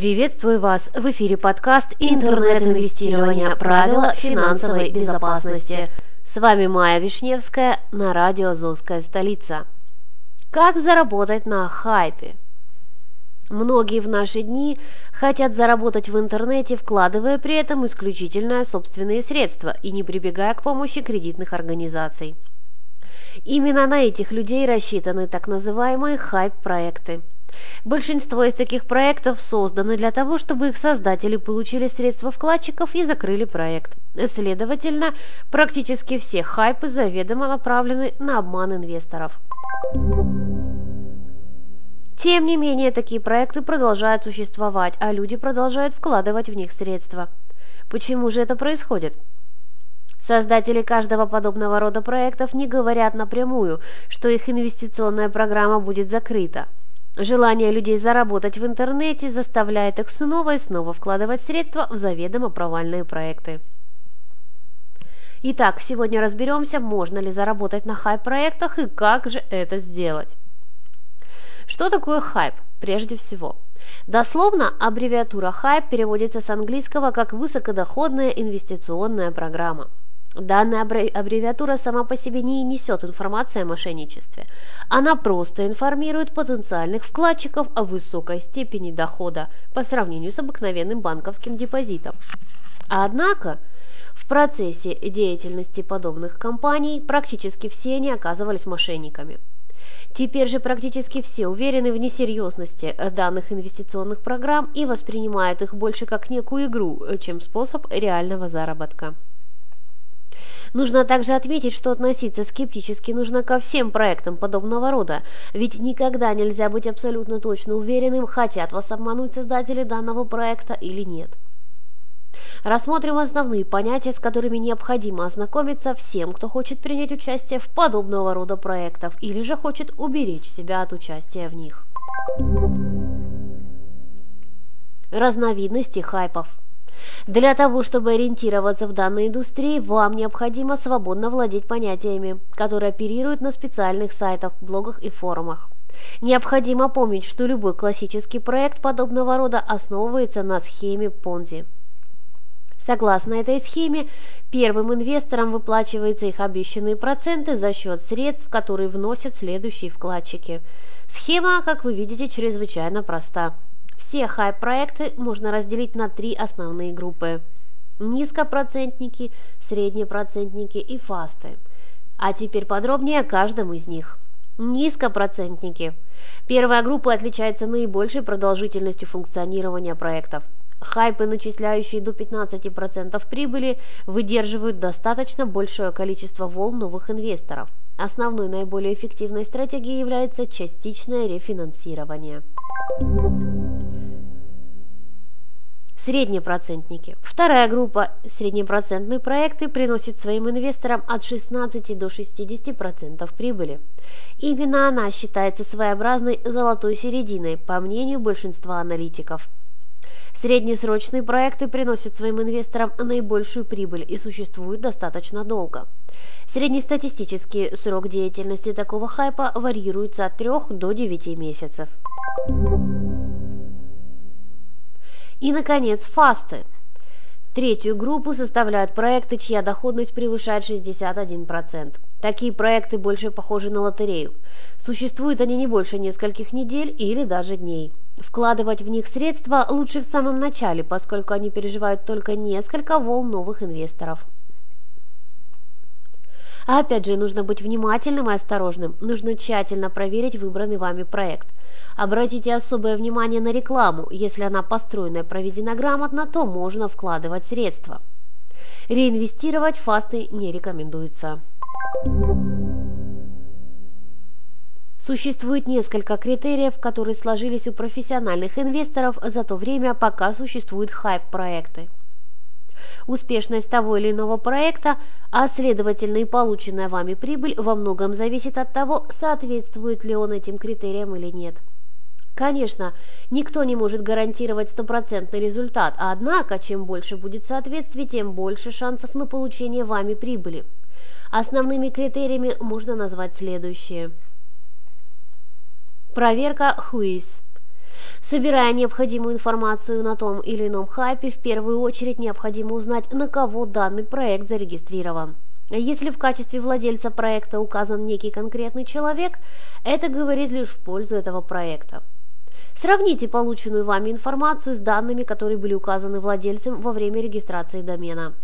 Приветствую вас! В эфире подкаст «Интернет-инвестирование. Правила финансовой безопасности». С вами Майя Вишневская на радио «Азовская столица». Как заработать на хайпе? Многие в наши дни хотят заработать в интернете, вкладывая при этом исключительно собственные средства и не прибегая к помощи кредитных организаций. Именно на этих людей рассчитаны так называемые хайп-проекты – Большинство из таких проектов созданы для того, чтобы их создатели получили средства вкладчиков и закрыли проект. Следовательно, практически все хайпы заведомо направлены на обман инвесторов. Тем не менее, такие проекты продолжают существовать, а люди продолжают вкладывать в них средства. Почему же это происходит? Создатели каждого подобного рода проектов не говорят напрямую, что их инвестиционная программа будет закрыта. Желание людей заработать в интернете заставляет их снова и снова вкладывать средства в заведомо провальные проекты. Итак, сегодня разберемся, можно ли заработать на хайп-проектах и как же это сделать. Что такое хайп? Прежде всего, дословно аббревиатура хайп переводится с английского как высокодоходная инвестиционная программа – Данная аббревиатура сама по себе не несет информации о мошенничестве. Она просто информирует потенциальных вкладчиков о высокой степени дохода по сравнению с обыкновенным банковским депозитом. Однако, в процессе деятельности подобных компаний практически все они оказывались мошенниками. Теперь же практически все уверены в несерьезности данных инвестиционных программ и воспринимают их больше как некую игру, чем способ реального заработка. Нужно также отметить, что относиться скептически нужно ко всем проектам подобного рода, ведь никогда нельзя быть абсолютно точно уверенным, хотят вас обмануть создатели данного проекта или нет. Рассмотрим основные понятия, с которыми необходимо ознакомиться всем, кто хочет принять участие в подобного рода проектах или же хочет уберечь себя от участия в них. Разновидности хайпов – для того, чтобы ориентироваться в данной индустрии, вам необходимо свободно владеть понятиями, которые оперируют на специальных сайтах, блогах и форумах. Необходимо помнить, что любой классический проект подобного рода основывается на схеме Понзи. Согласно этой схеме, первым инвесторам выплачиваются их обещанные проценты за счет средств, которые вносят следующие вкладчики. Схема, как вы видите, чрезвычайно проста. Все хайп-проекты можно разделить на три основные группы. Низкопроцентники, среднепроцентники и фасты. А теперь подробнее о каждом из них. Низкопроцентники. Первая группа отличается наибольшей продолжительностью функционирования проектов. Хайпы, начисляющие до 15% прибыли, выдерживают достаточно большое количество волн новых инвесторов. Основной наиболее эффективной стратегией является частичное рефинансирование. Среднепроцентники. Вторая группа – среднепроцентные проекты приносит своим инвесторам от 16 до 60% прибыли. Именно она считается своеобразной золотой серединой, по мнению большинства аналитиков. Среднесрочные проекты приносят своим инвесторам наибольшую прибыль и существуют достаточно долго. Среднестатистический срок деятельности такого хайпа варьируется от 3 до 9 месяцев. И, наконец, фасты. Третью группу составляют проекты, чья доходность превышает 61%. Такие проекты больше похожи на лотерею. Существуют они не больше нескольких недель или даже дней. Вкладывать в них средства лучше в самом начале, поскольку они переживают только несколько волн новых инвесторов. А опять же, нужно быть внимательным и осторожным. Нужно тщательно проверить выбранный вами проект. Обратите особое внимание на рекламу. Если она построена и проведена грамотно, то можно вкладывать средства. Реинвестировать фасты не рекомендуется. Существует несколько критериев, которые сложились у профессиональных инвесторов за то время, пока существуют хайп-проекты. Успешность того или иного проекта, а следовательно и полученная вами прибыль во многом зависит от того, соответствует ли он этим критериям или нет. Конечно, никто не может гарантировать стопроцентный результат, однако, чем больше будет соответствий, тем больше шансов на получение вами прибыли. Основными критериями можно назвать следующие – Проверка Whois. Собирая необходимую информацию на том или ином хайпе, в первую очередь необходимо узнать, на кого данный проект зарегистрирован. Если в качестве владельца проекта указан некий конкретный человек, это говорит лишь в пользу этого проекта. Сравните полученную вами информацию с данными, которые были указаны владельцем во время регистрации домена.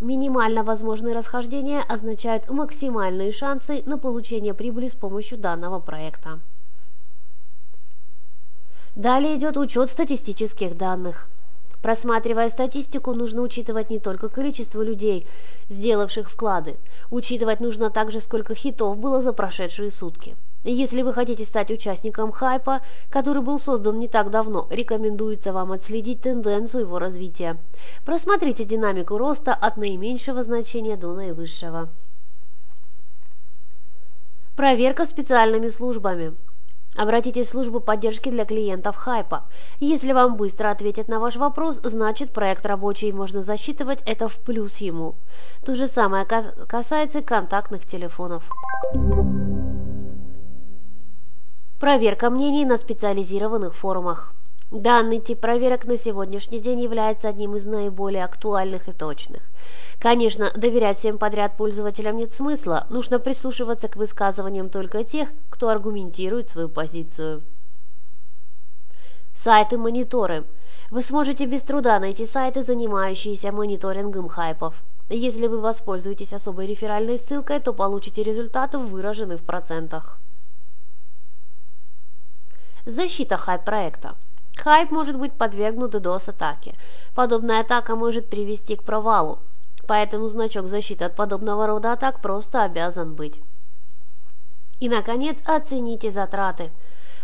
Минимально возможные расхождения означают максимальные шансы на получение прибыли с помощью данного проекта. Далее идет учет статистических данных. Просматривая статистику, нужно учитывать не только количество людей, сделавших вклады. Учитывать нужно также, сколько хитов было за прошедшие сутки. Если вы хотите стать участником хайпа, который был создан не так давно, рекомендуется вам отследить тенденцию его развития. Просмотрите динамику роста от наименьшего значения до наивысшего. Проверка специальными службами. Обратитесь в службу поддержки для клиентов Хайпа. Если вам быстро ответят на ваш вопрос, значит проект рабочий, можно засчитывать это в плюс ему. То же самое касается контактных телефонов. Проверка мнений на специализированных форумах. Данный тип проверок на сегодняшний день является одним из наиболее актуальных и точных. Конечно, доверять всем подряд пользователям нет смысла, нужно прислушиваться к высказываниям только тех, кто аргументирует свою позицию. Сайты-мониторы. Вы сможете без труда найти сайты, занимающиеся мониторингом хайпов. Если вы воспользуетесь особой реферальной ссылкой, то получите результаты, выраженные в процентах. Защита хайп-проекта. Хайп может быть подвергнут DDoS-атаке. Подобная атака может привести к провалу. Поэтому значок защиты от подобного рода атак просто обязан быть. И, наконец, оцените затраты.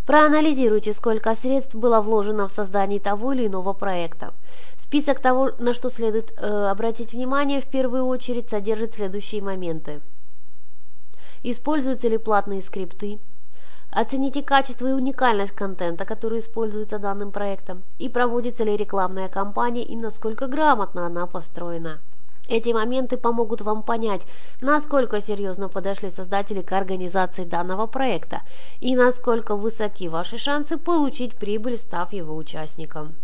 Проанализируйте, сколько средств было вложено в создание того или иного проекта. Список того, на что следует э, обратить внимание, в первую очередь содержит следующие моменты. Используются ли платные скрипты? Оцените качество и уникальность контента, который используется данным проектом, и проводится ли рекламная кампания и насколько грамотно она построена. Эти моменты помогут вам понять, насколько серьезно подошли создатели к организации данного проекта и насколько высоки ваши шансы получить прибыль, став его участником.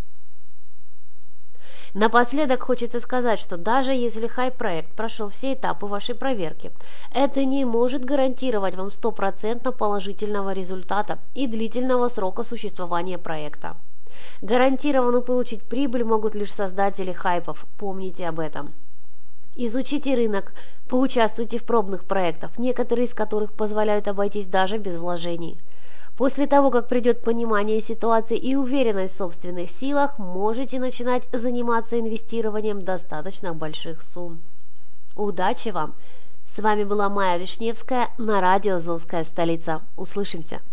Напоследок хочется сказать, что даже если хай-проект прошел все этапы вашей проверки, это не может гарантировать вам стопроцентно положительного результата и длительного срока существования проекта. Гарантированно получить прибыль могут лишь создатели хайпов, помните об этом. Изучите рынок, поучаствуйте в пробных проектах, некоторые из которых позволяют обойтись даже без вложений. После того, как придет понимание ситуации и уверенность в собственных силах, можете начинать заниматься инвестированием достаточно больших сумм. Удачи вам! С вами была Майя Вишневская на радио «Азовская столица». Услышимся!